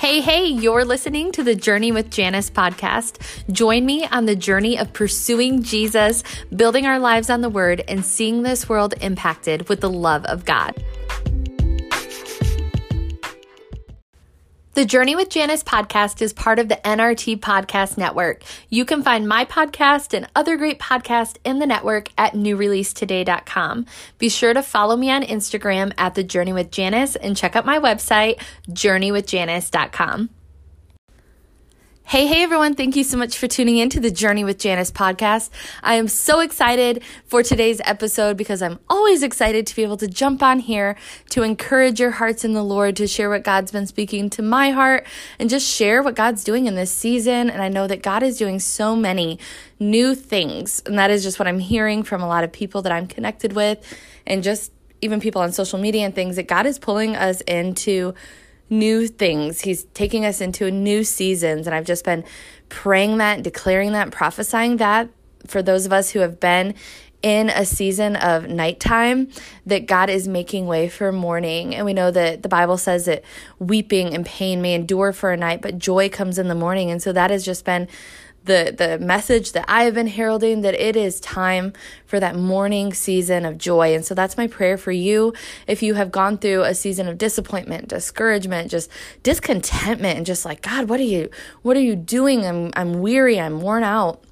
Hey, hey, you're listening to the Journey with Janice podcast. Join me on the journey of pursuing Jesus, building our lives on the Word, and seeing this world impacted with the love of God. The Journey with Janice podcast is part of the NRT Podcast Network. You can find my podcast and other great podcasts in the network at newreleasetoday.com. Be sure to follow me on Instagram at The Journey with Janice and check out my website, journeywithjanice.com. Hey, hey, everyone. Thank you so much for tuning in to the Journey with Janice podcast. I am so excited for today's episode because I'm always excited to be able to jump on here to encourage your hearts in the Lord, to share what God's been speaking to my heart, and just share what God's doing in this season. And I know that God is doing so many new things. And that is just what I'm hearing from a lot of people that I'm connected with, and just even people on social media and things that God is pulling us into new things. He's taking us into new seasons. And I've just been praying that, declaring that, prophesying that for those of us who have been in a season of nighttime that God is making way for morning. And we know that the Bible says that weeping and pain may endure for a night, but joy comes in the morning. And so that has just been the the message that I have been heralding that it is time for that morning season of joy. And so that's my prayer for you. If you have gone through a season of disappointment, discouragement, just discontentment and just like, God, what are you what are you doing? I'm I'm weary, I'm worn out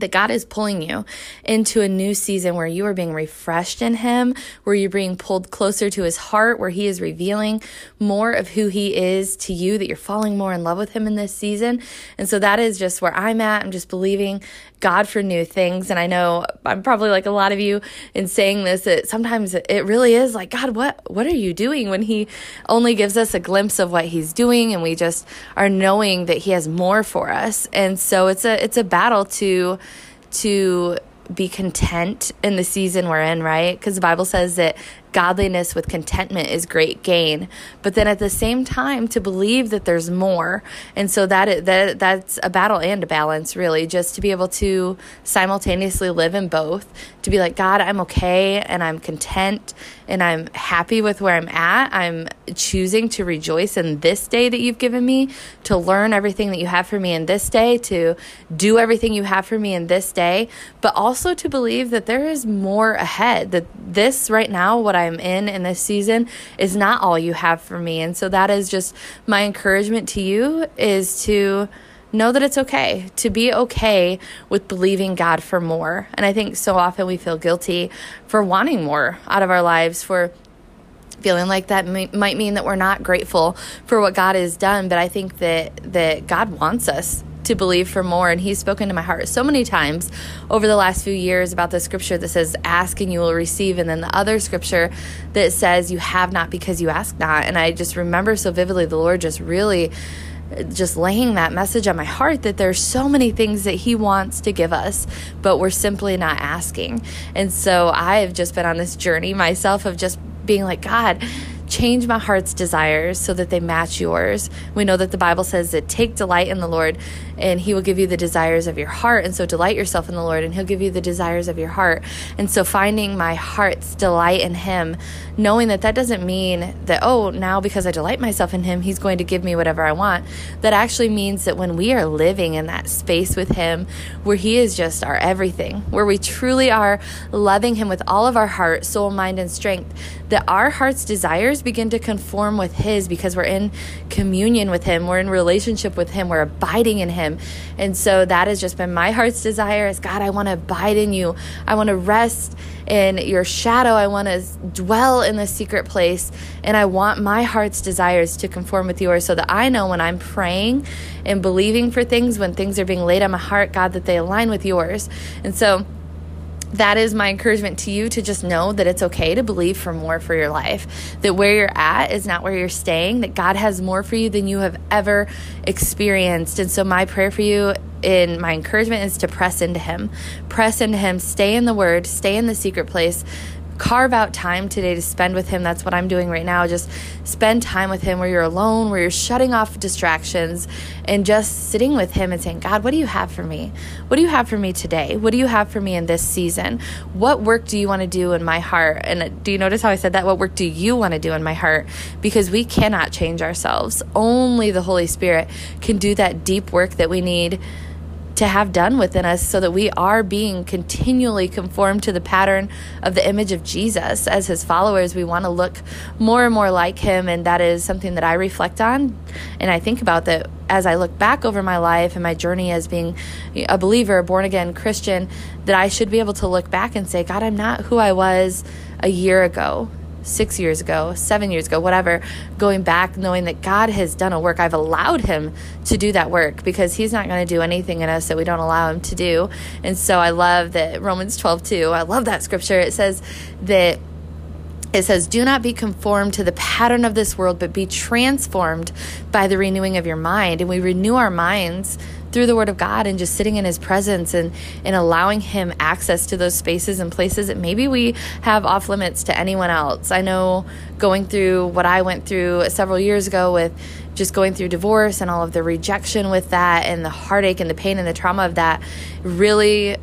that God is pulling you into a new season where you are being refreshed in Him, where you're being pulled closer to His heart, where He is revealing more of who He is to you, that you're falling more in love with Him in this season. And so that is just where I'm at. I'm just believing God for new things. And I know I'm probably like a lot of you in saying this that sometimes it really is like, God, what, what are you doing when He only gives us a glimpse of what He's doing and we just are knowing that He has more for us. And so it's a, it's a battle to, to be content in the season we're in, right? Because the Bible says that godliness with contentment is great gain. But then at the same time to believe that there's more. And so that that that's a battle and a balance really just to be able to simultaneously live in both to be like god i'm okay and i'm content and i'm happy with where i'm at. I'm choosing to rejoice in this day that you've given me to learn everything that you have for me in this day to do everything you have for me in this day. But also to believe that there is more ahead that this right now what I'm in in this season is not all you have for me. And so that is just my encouragement to you is to know that it's okay to be okay with believing God for more. And I think so often we feel guilty for wanting more out of our lives, for feeling like that might mean that we're not grateful for what God has done. But I think that that God wants us to believe for more. And He's spoken to my heart so many times over the last few years about the scripture that says, Ask and you will receive. And then the other scripture that says, You have not because you ask not. And I just remember so vividly the Lord just really just laying that message on my heart that there's so many things that he wants to give us but we're simply not asking and so i've just been on this journey myself of just being like god change my heart's desires so that they match yours. We know that the Bible says that take delight in the Lord and he will give you the desires of your heart. And so delight yourself in the Lord and he'll give you the desires of your heart. And so finding my heart's delight in him, knowing that that doesn't mean that, oh, now because I delight myself in him, he's going to give me whatever I want. That actually means that when we are living in that space with him, where he is just our everything, where we truly are loving him with all of our heart, soul, mind, and strength, that our heart's desires begin to conform with his because we're in communion with him, we're in relationship with him, we're abiding in him him. And so that has just been my heart's desire is God, I want to abide in you. I want to rest in your shadow. I want to dwell in the secret place. And I want my heart's desires to conform with yours so that I know when I'm praying and believing for things, when things are being laid on my heart, God, that they align with yours. And so, that is my encouragement to you to just know that it's okay to believe for more for your life. That where you're at is not where you're staying, that God has more for you than you have ever experienced. And so, my prayer for you and my encouragement is to press into Him. Press into Him, stay in the Word, stay in the secret place carve out time today to spend with Him. That's what I'm doing right now. Just spend time with Him where you're alone, where you're shutting off distractions, and just sitting with Him and saying, God, what do you have for me? What do you have for me today? What do you have for me in this season? What work do you want to do in my heart? And do you notice how I said that? What work do you want to do in my heart? Because we cannot change ourselves. Only the Holy Spirit can do that deep work that we need to have done within us so that we are being continually conformed to the pattern of the image of Jesus. As his followers, we want to look more and more like him. And that is something that I reflect on. And I think about that as I look back over my life and my journey as being a believer, a born again Christian, that I should be able to look back and say, God, I'm not who I was a year ago six years ago, seven years ago, whatever, going back knowing that God has done a work. I've allowed Him to do that work because He's not going to do anything in us that we don't allow Him to do. And so I love that Romans 12, 2, I love that scripture. It says that it says, Do not be conformed to the pattern of this world, but be transformed by the renewing of your mind. And we renew our minds through the Word of God and just sitting in His presence and, and allowing Him access to those spaces and places that maybe we have off limits to anyone else. I know going through what I went through several years ago with just going through divorce and all of the rejection with that and the heartache and the pain and the trauma of that really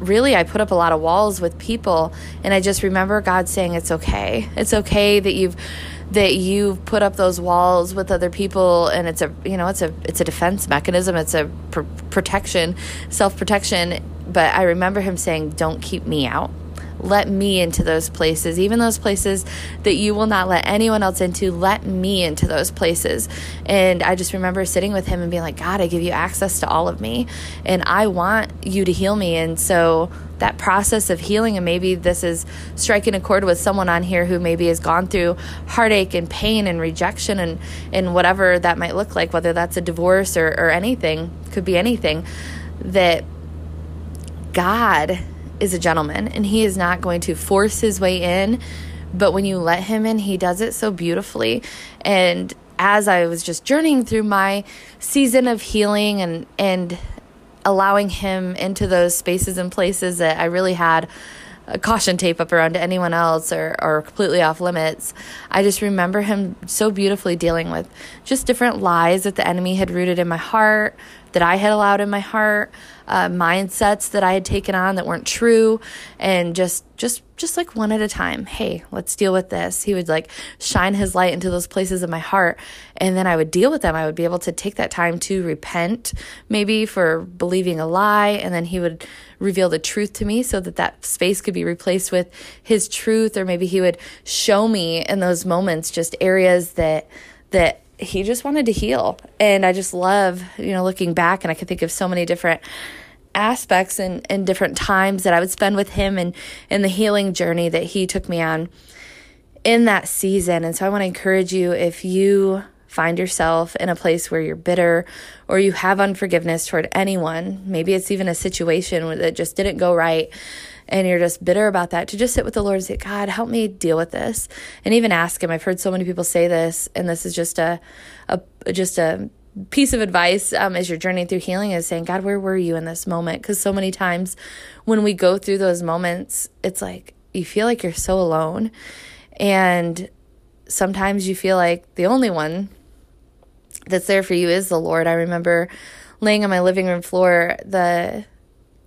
really I put up a lot of walls with people and I just remember God saying it's okay. It's okay that you've that you've put up those walls with other people and it's a you know it's a it's a defense mechanism. It's a pr- protection self-protection. But i remember him saying don't keep me out let me into those places, even those places that you will not let anyone else into. Let me into those places. And I just remember sitting with him and being like, God, I give you access to all of me, and I want you to heal me. And so that process of healing, and maybe this is striking a chord with someone on here who maybe has gone through heartache and pain and rejection and, and whatever that might look like, whether that's a divorce or, or anything, could be anything, that God is a gentleman and he is not going to force his way in. But when you let him in, he does it so beautifully. And as I was just journeying through my season of healing and, and allowing him into those spaces and places that I really had a caution tape up around to anyone else or, or completely off limits. I just remember him so beautifully dealing with just different lies that the enemy had rooted in my heart, that I had allowed in my heart, uh, mindsets that I had taken on that weren't true, and just just just like one at a time. Hey, let's deal with this. He would like shine his light into those places in my heart, and then I would deal with them. I would be able to take that time to repent, maybe for believing a lie, and then he would reveal the truth to me so that that space could be replaced with his truth, or maybe he would show me in those moments just areas that that he just wanted to heal. And I just love, you know, looking back and I can think of so many different aspects and, and different times that I would spend with him and in the healing journey that he took me on in that season. And so I want to encourage you if you find yourself in a place where you're bitter or you have unforgiveness toward anyone, maybe it's even a situation that just didn't go right and you're just bitter about that, to just sit with the Lord and say, God, help me deal with this. And even ask Him. I've heard so many people say this, and this is just a, a just a piece of advice um, as you're journeying through healing is saying, God, where were you in this moment? Because so many times when we go through those moments, it's like you feel like you're so alone. And sometimes you feel like the only one that's there for you is the Lord. I remember laying on my living room floor the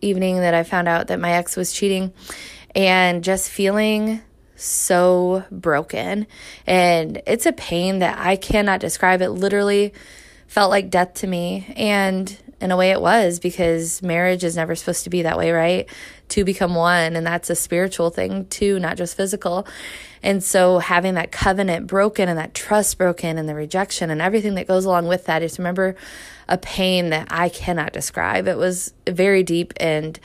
evening that I found out that my ex was cheating and just feeling so broken. And it's a pain that I cannot describe. It literally felt like death to me. And in a way, it was because marriage is never supposed to be that way, right? To become one. And that's a spiritual thing too, not just physical. And so having that covenant broken and that trust broken and the rejection and everything that goes along with that, just remember a pain that I cannot describe. It was very deep and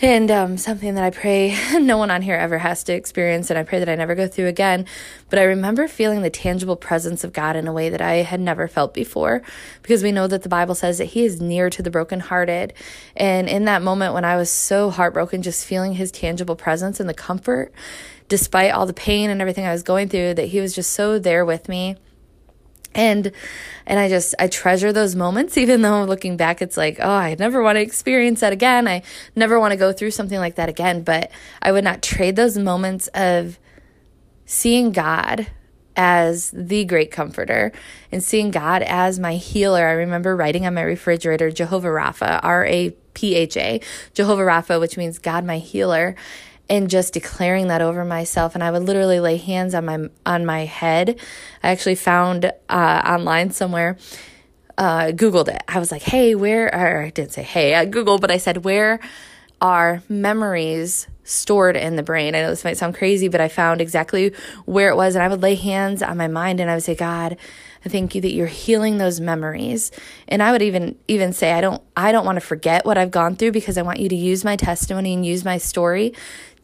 and um, something that I pray no one on here ever has to experience, and I pray that I never go through again. But I remember feeling the tangible presence of God in a way that I had never felt before, because we know that the Bible says that He is near to the brokenhearted. And in that moment when I was so heartbroken, just feeling His tangible presence and the comfort, despite all the pain and everything I was going through, that He was just so there with me and and i just i treasure those moments even though looking back it's like oh i never want to experience that again. I never want to go through something like that again. But i would not trade those moments of seeing god as the great comforter and seeing god as my healer. I remember writing on my refrigerator jehovah rapha r-a-p-h-a jehovah rapha which means god my healer and just declaring that over myself and i would literally lay hands on my on my head. I actually found uh, online somewhere uh, googled it. I was like hey where i didn't say hey i googled but i said where are memories stored in the brain i know this might sound crazy but i found exactly where it was and i would lay hands on my mind and i would say god I thank you that you're healing those memories. And I would even even say I don't I don't want to forget what I've gone through because I want you to use my testimony and use my story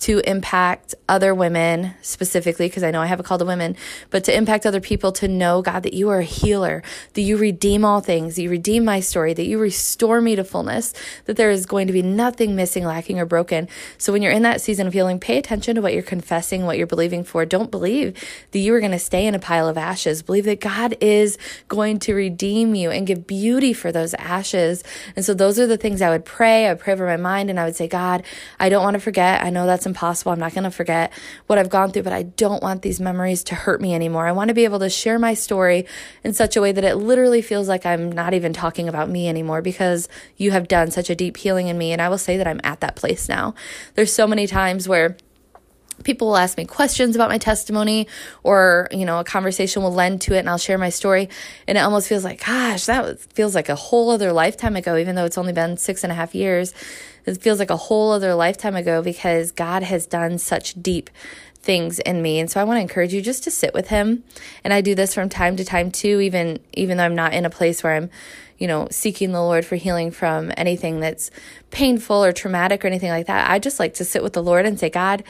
to impact other women specifically, because I know I have a call to women, but to impact other people to know, God, that you are a healer, that you redeem all things, that you redeem my story, that you restore me to fullness, that there is going to be nothing missing, lacking, or broken. So when you're in that season of healing, pay attention to what you're confessing, what you're believing for. Don't believe that you are going to stay in a pile of ashes. Believe that God is going to redeem you and give beauty for those ashes. And so those are the things I would pray. I would pray over my mind and I would say, God, I don't want to forget. I know that's impossible. I'm not going to forget what I've gone through, but I don't want these memories to hurt me anymore. I want to be able to share my story in such a way that it literally feels like I'm not even talking about me anymore because you have done such a deep healing in me. And I will say that I'm at that place now. There's so many times where people will ask me questions about my testimony or you know a conversation will lend to it and i'll share my story. And it almost feels like gosh that feels like a whole other lifetime ago even though it's only been six and a half years. It feels like a whole other lifetime ago because God has done such deep things in me. And so I want to encourage you just to sit with him. And I do this from time to time too, even even though I'm not in a place where I'm, you know, seeking the Lord for healing from anything that's painful or traumatic or anything like that. I just like to sit with the Lord and say, God,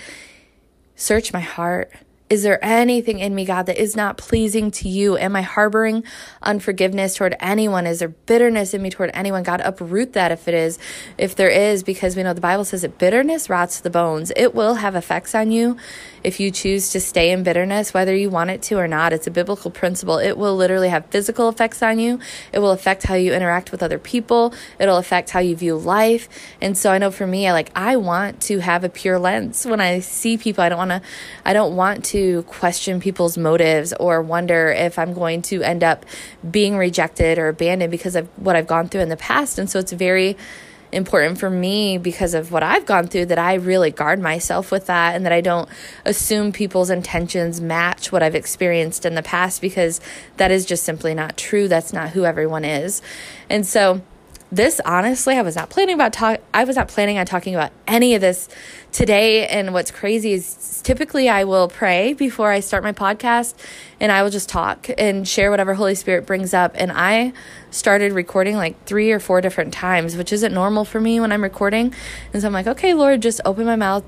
search my heart. Is there anything in me, God, that is not pleasing to you? Am I harboring unforgiveness toward anyone? Is there bitterness in me toward anyone? God, uproot that if it is, if there is, because we know the Bible says that bitterness rots the bones. It will have effects on you if you choose to stay in bitterness, whether you want it to or not. It's a biblical principle. It will literally have physical effects on you. It will affect how you interact with other people. It'll affect how you view life. And so I know for me, I like, I want to have a pure lens when I see people. I don't want to, I don't want to question people's motives or wonder if I'm going to end up being rejected or abandoned because of what I've gone through in the past. And so it's very, important for me because of what I've gone through that I really guard myself with that and that I don't assume people's intentions match what I've experienced in the past because that is just simply not true. That's not who everyone is. And so this honestly, I was not planning about talk I was not planning on talking about any of this today and what's crazy is typically I will pray before I start my podcast and I will just talk and share whatever Holy Spirit brings up and I started recording like 3 or 4 different times, which isn't normal for me when I'm recording. And so I'm like, "Okay, Lord, just open my mouth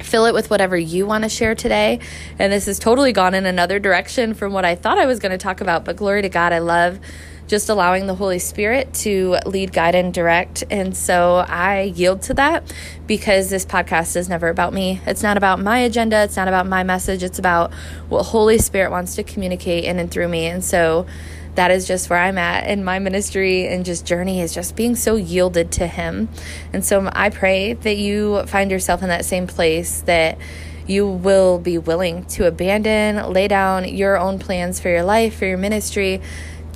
fill it with whatever you want to share today. And this has totally gone in another direction from what I thought I was going to talk about, but glory to God, I love just allowing the Holy Spirit to lead, guide, and direct. And so I yield to that because this podcast is never about me. It's not about my agenda. It's not about my message. It's about what Holy Spirit wants to communicate in and through me. And so that is just where I'm at in my ministry and just journey is just being so yielded to Him. And so I pray that you find yourself in that same place that you will be willing to abandon, lay down your own plans for your life, for your ministry,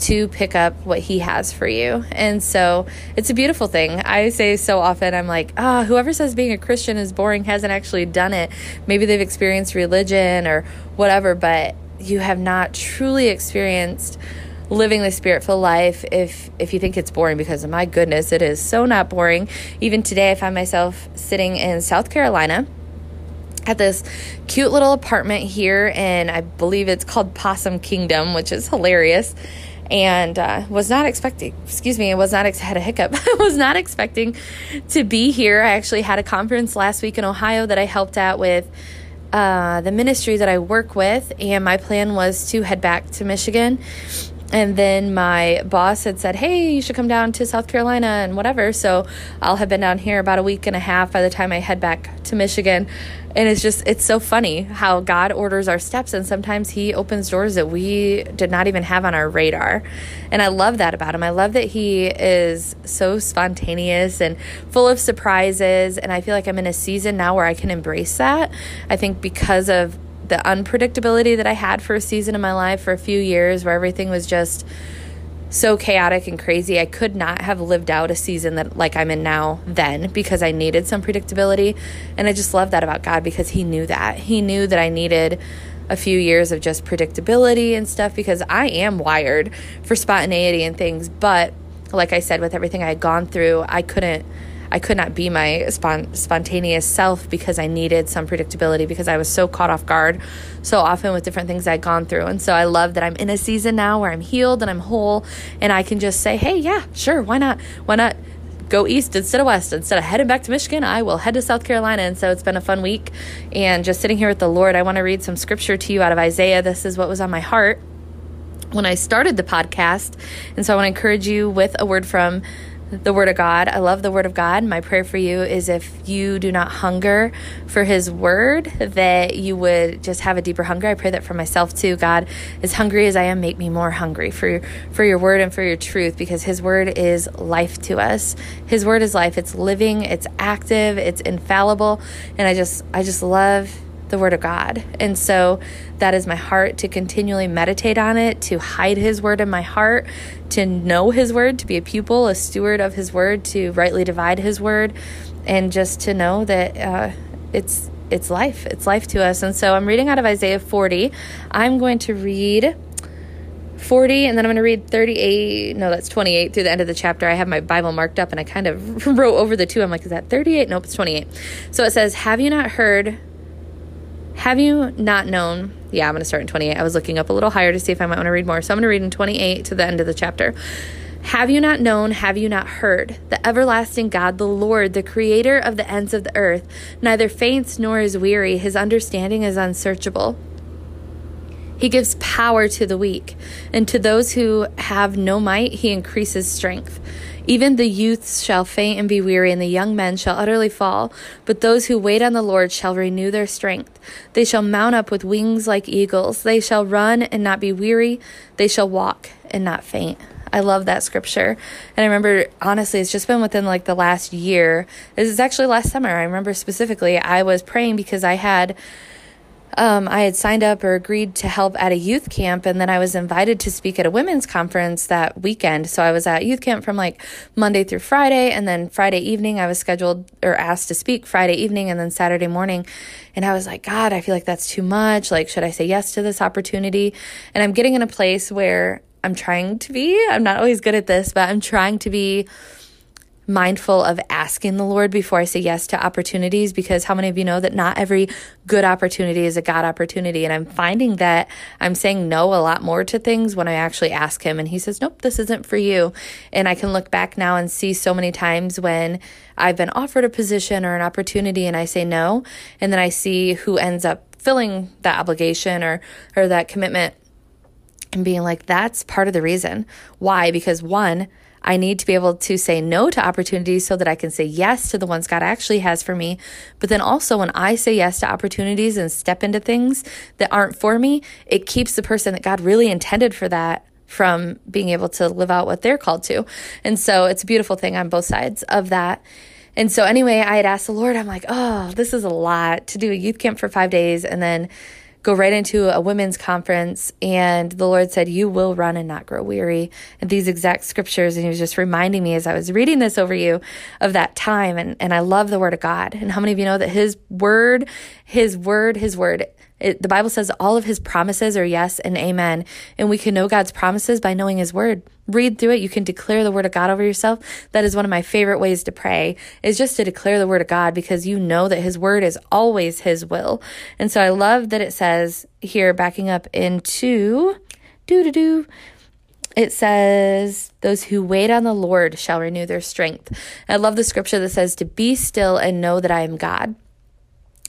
to pick up what he has for you. And so it's a beautiful thing. I say so often, I'm like, ah, oh, whoever says being a Christian is boring hasn't actually done it. Maybe they've experienced religion or whatever, but you have not truly experienced living the spirit-filled life if if you think it's boring because my goodness it is so not boring even today i find myself sitting in south carolina at this cute little apartment here and i believe it's called possum kingdom which is hilarious and uh, was not expecting excuse me i was not ex- had a hiccup. I was not expecting to be here. I actually had a conference last week in ohio that i helped out with uh, the ministry that i work with and my plan was to head back to michigan and then my boss had said, Hey, you should come down to South Carolina and whatever. So I'll have been down here about a week and a half by the time I head back to Michigan. And it's just, it's so funny how God orders our steps. And sometimes He opens doors that we did not even have on our radar. And I love that about Him. I love that He is so spontaneous and full of surprises. And I feel like I'm in a season now where I can embrace that. I think because of the unpredictability that I had for a season in my life for a few years where everything was just so chaotic and crazy. I could not have lived out a season that like I'm in now then because I needed some predictability. And I just love that about God because he knew that. He knew that I needed a few years of just predictability and stuff because I am wired for spontaneity and things, but like I said with everything I had gone through, I couldn't I could not be my spon- spontaneous self because I needed some predictability because I was so caught off guard so often with different things I'd gone through. And so I love that I'm in a season now where I'm healed and I'm whole and I can just say, hey, yeah, sure, why not? Why not? go east instead of west. Instead of heading back to Michigan, I will head to South Carolina. And so it's been a fun week. And just sitting here with the Lord, I want to read some scripture to you out of Isaiah. This is what was on my heart when I started the podcast. And so I want to encourage you with a word from the Word of God. I love the Word of God. My prayer for you is if you do not hunger for His Word, that you would just have a deeper hunger. I pray that for myself too. God, as hungry as I am, make me more hungry for for your Word and for your truth, because His Word is life to us. His Word is life. It's living. It's active. It's infallible. And I just, I just love the Word of God. And so that is my heart to continually meditate on it, to hide His Word in my heart, to know His Word, to be a pupil, a steward of His Word, to rightly divide His Word, and just to know that uh, it's it's life. It's life to us. And so I'm reading out of Isaiah 40. I'm going to read 40 and then I'm going to read 38. No, that's 28 through the end of the chapter. I have my Bible marked up and I kind of wrote over the two. I'm like, is that 38? Nope, it's 28. So it says, Have you not heard have you not known? Yeah, I'm going to start in 28. I was looking up a little higher to see if I might want to read more. So I'm going to read in 28 to the end of the chapter. Have you not known, have you not heard? The everlasting God, the Lord, the creator of the ends of the earth, neither faints nor is weary. His understanding is unsearchable. He gives power to the weak, and to those who have no might, he increases strength. Even the youths shall faint and be weary, and the young men shall utterly fall. But those who wait on the Lord shall renew their strength. They shall mount up with wings like eagles. They shall run and not be weary. They shall walk and not faint. I love that scripture. And I remember, honestly, it's just been within like the last year. This is actually last summer. I remember specifically, I was praying because I had um, I had signed up or agreed to help at a youth camp, and then I was invited to speak at a women's conference that weekend. So I was at youth camp from like Monday through Friday, and then Friday evening I was scheduled or asked to speak Friday evening, and then Saturday morning. And I was like, God, I feel like that's too much. Like, should I say yes to this opportunity? And I'm getting in a place where I'm trying to be. I'm not always good at this, but I'm trying to be mindful of asking the Lord before I say yes to opportunities because how many of you know that not every good opportunity is a God opportunity? And I'm finding that I'm saying no a lot more to things when I actually ask Him and He says, Nope, this isn't for you. And I can look back now and see so many times when I've been offered a position or an opportunity and I say no, and then I see who ends up filling that obligation or or that commitment and being like, that's part of the reason. Why? Because one, I need to be able to say no to opportunities so that I can say yes to the ones God actually has for me. But then also, when I say yes to opportunities and step into things that aren't for me, it keeps the person that God really intended for that from being able to live out what they're called to. And so it's a beautiful thing on both sides of that. And so, anyway, I had asked the Lord, I'm like, oh, this is a lot to do a youth camp for five days and then go right into a women's conference. And the Lord said, You will run and not grow weary. And these exact scriptures. And He was just reminding me as I was reading this over you of that time. And, and I love the Word of God. And how many of you know that His Word, His Word, His Word, it, the Bible says all of his promises are yes and amen. And we can know God's promises by knowing his word. Read through it. You can declare the word of God over yourself. That is one of my favorite ways to pray is just to declare the word of God because you know that his word is always his will. And so I love that it says here, backing up into do do do it says, Those who wait on the Lord shall renew their strength. I love the scripture that says, To be still and know that I am God.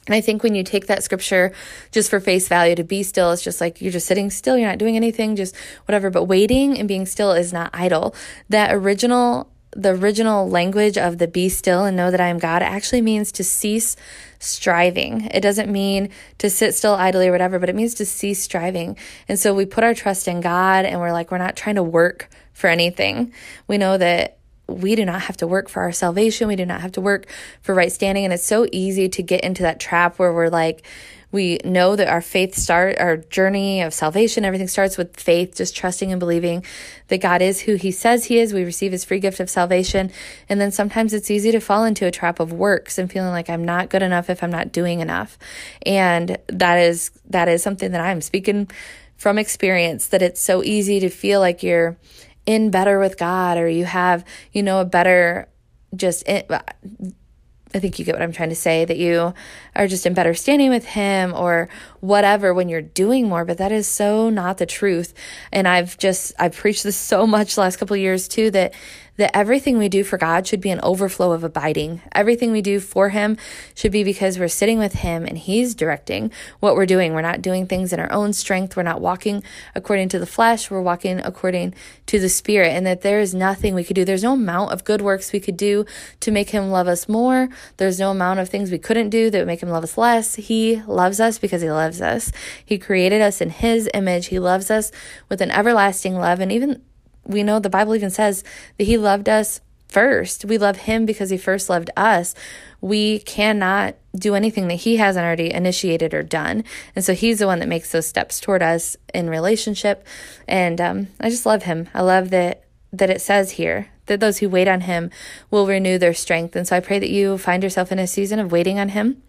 And I think when you take that scripture just for face value to be still, it's just like you're just sitting still, you're not doing anything, just whatever. But waiting and being still is not idle. That original, the original language of the be still and know that I am God actually means to cease striving. It doesn't mean to sit still idly or whatever, but it means to cease striving. And so we put our trust in God and we're like, we're not trying to work for anything. We know that we do not have to work for our salvation. We do not have to work for right standing. And it's so easy to get into that trap where we're like, we know that our faith start, our journey of salvation, everything starts with faith, just trusting and believing that God is who he says he is. We receive his free gift of salvation. And then sometimes it's easy to fall into a trap of works and feeling like I'm not good enough if I'm not doing enough. And that is, that is something that I'm speaking from experience that it's so easy to feel like you're in better with God or you have, you know, a better just in, I think you get what I'm trying to say that you are just in better standing with him or whatever when you're doing more but that is so not the truth. And I've just I've preached this so much last couple years too that that everything we do for God should be an overflow of abiding. Everything we do for Him should be because we're sitting with Him and He's directing what we're doing. We're not doing things in our own strength. We're not walking according to the flesh. We're walking according to the Spirit, and that there is nothing we could do. There's no amount of good works we could do to make Him love us more. There's no amount of things we couldn't do that would make Him love us less. He loves us because He loves us. He created us in His image. He loves us with an everlasting love. And even we know the Bible even says that He loved us first. We love Him because He first loved us. We cannot do anything that He hasn't already initiated or done. And so He's the one that makes those steps toward us in relationship. And um, I just love Him. I love that that it says here that those who wait on Him will renew their strength. And so I pray that you find yourself in a season of waiting on Him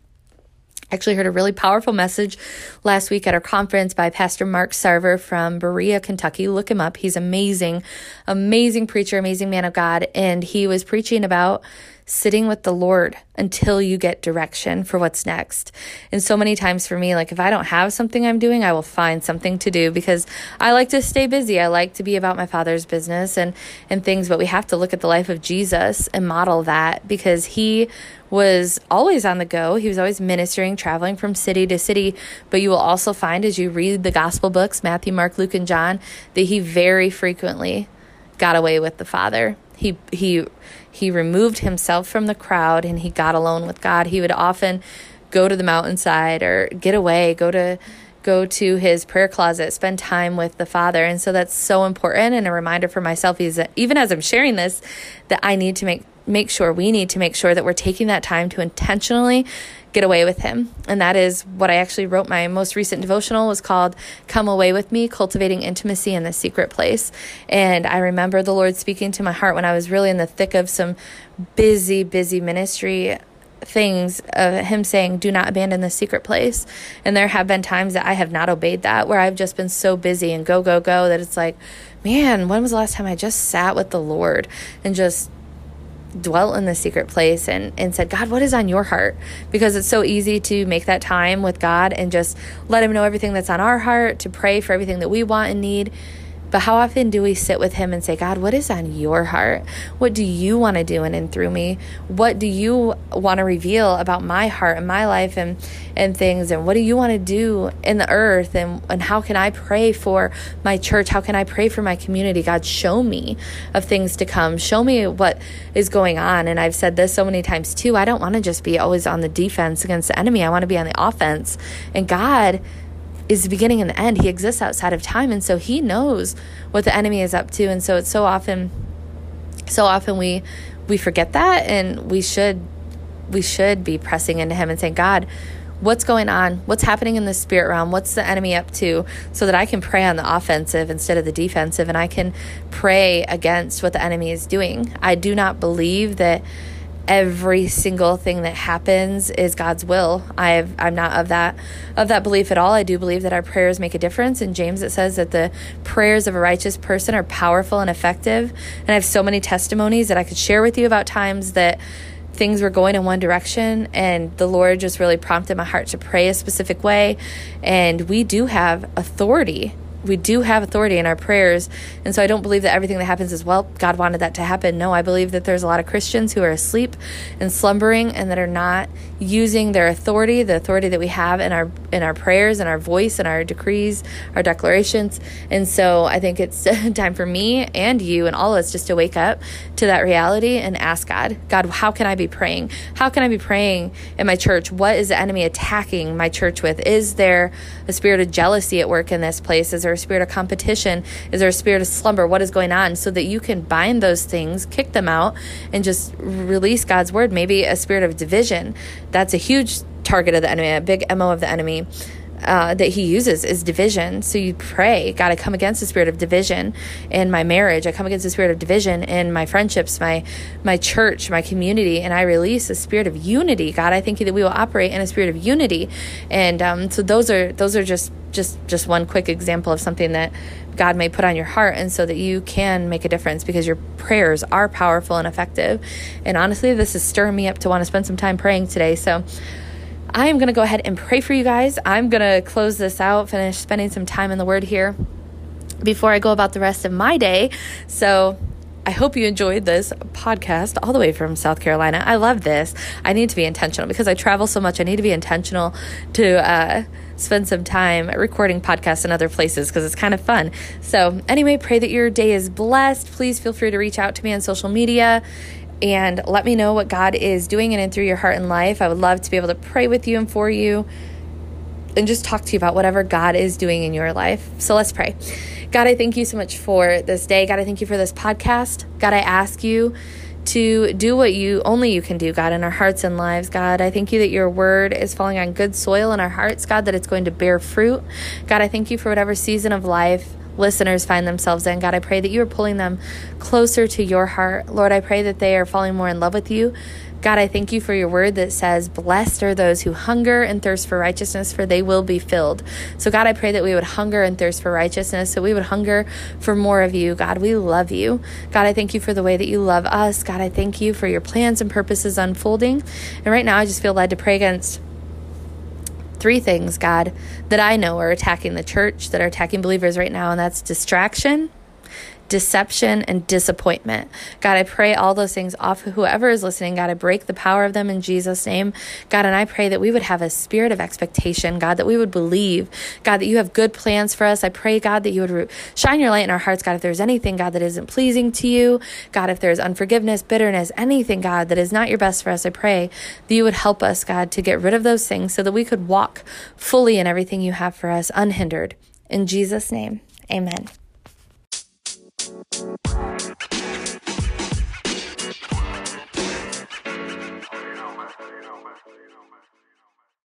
actually heard a really powerful message last week at our conference by Pastor Mark Sarver from Berea, Kentucky. Look him up. He's amazing, amazing preacher, amazing man of God. And he was preaching about sitting with the Lord until you get direction for what's next. And so many times for me, like if I don't have something I'm doing, I will find something to do because I like to stay busy. I like to be about my father's business and, and things, but we have to look at the life of Jesus and model that because he was always on the go. He was always ministering, traveling from city to city. But you will also find as you read the gospel books, Matthew, Mark, Luke, and John, that he very frequently got away with the Father. He he he removed himself from the crowd and he got alone with God. He would often go to the mountainside or get away, go to go to his prayer closet, spend time with the Father. And so that's so important and a reminder for myself is that even as I'm sharing this, that I need to make make sure we need to make sure that we're taking that time to intentionally get away with him. And that is what i actually wrote my most recent devotional was called come away with me cultivating intimacy in the secret place. And i remember the lord speaking to my heart when i was really in the thick of some busy busy ministry things of him saying do not abandon the secret place. And there have been times that i have not obeyed that where i've just been so busy and go go go that it's like man when was the last time i just sat with the lord and just dwelt in the secret place and, and said, God, what is on your heart? Because it's so easy to make that time with God and just let Him know everything that's on our heart, to pray for everything that we want and need. But how often do we sit with Him and say, God, what is on your heart? What do you want to do in and through me? What do you want to reveal about my heart and my life and, and things? And what do you want to do in the earth? And, and how can I pray for my church? How can I pray for my community? God, show me of things to come. Show me what is going on. And I've said this so many times too. I don't want to just be always on the defense against the enemy. I want to be on the offense. And God, is the beginning and the end. He exists outside of time. And so he knows what the enemy is up to. And so it's so often, so often we, we forget that and we should, we should be pressing into him and saying, God, what's going on? What's happening in the spirit realm? What's the enemy up to? So that I can pray on the offensive instead of the defensive and I can pray against what the enemy is doing. I do not believe that every single thing that happens is God's will. I I'm not of that of that belief at all. I do believe that our prayers make a difference. In James it says that the prayers of a righteous person are powerful and effective. And I have so many testimonies that I could share with you about times that things were going in one direction and the Lord just really prompted my heart to pray a specific way. And we do have authority we do have authority in our prayers. And so I don't believe that everything that happens is, well, God wanted that to happen. No, I believe that there's a lot of Christians who are asleep and slumbering and that are not using their authority, the authority that we have in our in our prayers and our voice and our decrees, our declarations. And so I think it's time for me and you and all of us just to wake up to that reality and ask God, God, how can I be praying? How can I be praying in my church? What is the enemy attacking my church with? Is there a spirit of jealousy at work in this place? Is there a spirit of competition? Is there a spirit of slumber? What is going on? So that you can bind those things, kick them out, and just release God's word. Maybe a spirit of division. That's a huge target of the enemy, a big MO of the enemy uh, that he uses is division. So you pray, God, I come against the spirit of division in my marriage. I come against the spirit of division in my friendships, my my church, my community, and I release a spirit of unity. God, I thank you that we will operate in a spirit of unity. And um, so those are those are just just just one quick example of something that God may put on your heart, and so that you can make a difference because your prayers are powerful and effective. And honestly, this is stirring me up to want to spend some time praying today. So. I am going to go ahead and pray for you guys. I'm going to close this out, finish spending some time in the Word here before I go about the rest of my day. So, I hope you enjoyed this podcast all the way from South Carolina. I love this. I need to be intentional because I travel so much. I need to be intentional to uh, spend some time recording podcasts in other places because it's kind of fun. So, anyway, pray that your day is blessed. Please feel free to reach out to me on social media and let me know what God is doing in and through your heart and life. I would love to be able to pray with you and for you and just talk to you about whatever God is doing in your life. So let's pray. God, I thank you so much for this day. God, I thank you for this podcast. God, I ask you to do what you only you can do, God, in our hearts and lives. God, I thank you that your word is falling on good soil in our hearts, God, that it's going to bear fruit. God, I thank you for whatever season of life listeners find themselves in. God, I pray that you are pulling them closer to your heart. Lord, I pray that they are falling more in love with you. God, I thank you for your word that says, Blessed are those who hunger and thirst for righteousness, for they will be filled. So, God, I pray that we would hunger and thirst for righteousness, so we would hunger for more of you. God, we love you. God, I thank you for the way that you love us. God, I thank you for your plans and purposes unfolding. And right now, I just feel led to pray against three things, God, that I know are attacking the church, that are attacking believers right now, and that's distraction, deception, and disappointment. God, I pray all those things off whoever is listening. God, I break the power of them in Jesus' name. God, and I pray that we would have a spirit of expectation, God, that we would believe, God, that you have good plans for us. I pray, God, that you would shine your light in our hearts, God, if there's anything, God, that isn't pleasing to you, God, if there's unforgiveness, bitterness, anything, God, that is not your best for us, I pray that you would help us, God, to get rid of those things so that we could walk fully in everything you have for us, unhindered. In Jesus' name, amen. Bye.